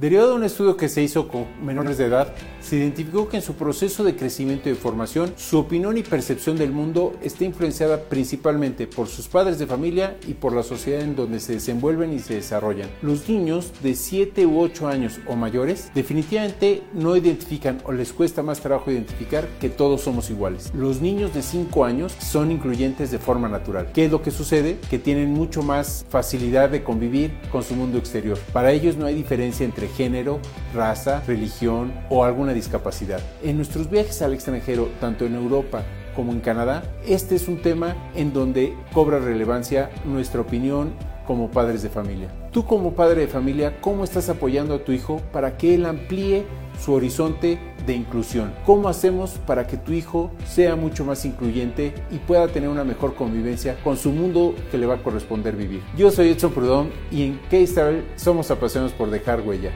Derivado de un estudio que se hizo con menores de edad, se identificó que en su proceso de crecimiento y formación, su opinión y percepción del mundo está influenciada principalmente por sus padres de familia y por la sociedad en donde se desenvuelven y se desarrollan. Los niños de 7 u 8 años o mayores definitivamente no identifican o les cuesta más trabajo identificar que todos somos iguales. Los niños de 5 años son incluyentes de forma natural. ¿Qué es lo que sucede? Que tienen mucho más facilidad de convivir con su mundo exterior. Para ellos no hay diferencia entre género, raza, religión o alguna discapacidad. En nuestros viajes al extranjero, tanto en Europa como en Canadá, este es un tema en donde cobra relevancia nuestra opinión como padres de familia. Tú como padre de familia, ¿cómo estás apoyando a tu hijo para que él amplíe su horizonte de inclusión? ¿Cómo hacemos para que tu hijo sea mucho más incluyente y pueda tener una mejor convivencia con su mundo que le va a corresponder vivir? Yo soy Edson Prudón y en K-Star somos apasionados por dejar huella.